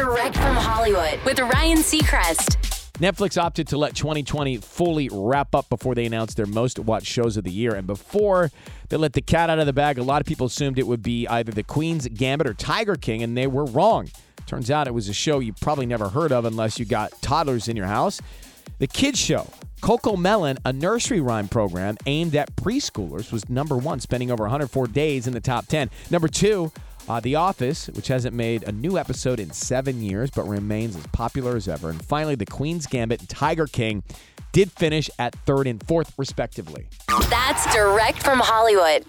Direct from Hollywood with Ryan Seacrest. Netflix opted to let 2020 fully wrap up before they announced their most watched shows of the year. And before they let the cat out of the bag, a lot of people assumed it would be either The Queen's Gambit or Tiger King, and they were wrong. Turns out it was a show you probably never heard of unless you got toddlers in your house. The kids show, CoComelon, a nursery rhyme program aimed at preschoolers, was number one, spending over 104 days in the top 10. Number two, uh, The Office, which hasn't made a new episode in seven years but remains as popular as ever. And finally, The Queen's Gambit and Tiger King did finish at third and fourth, respectively. That's direct from Hollywood.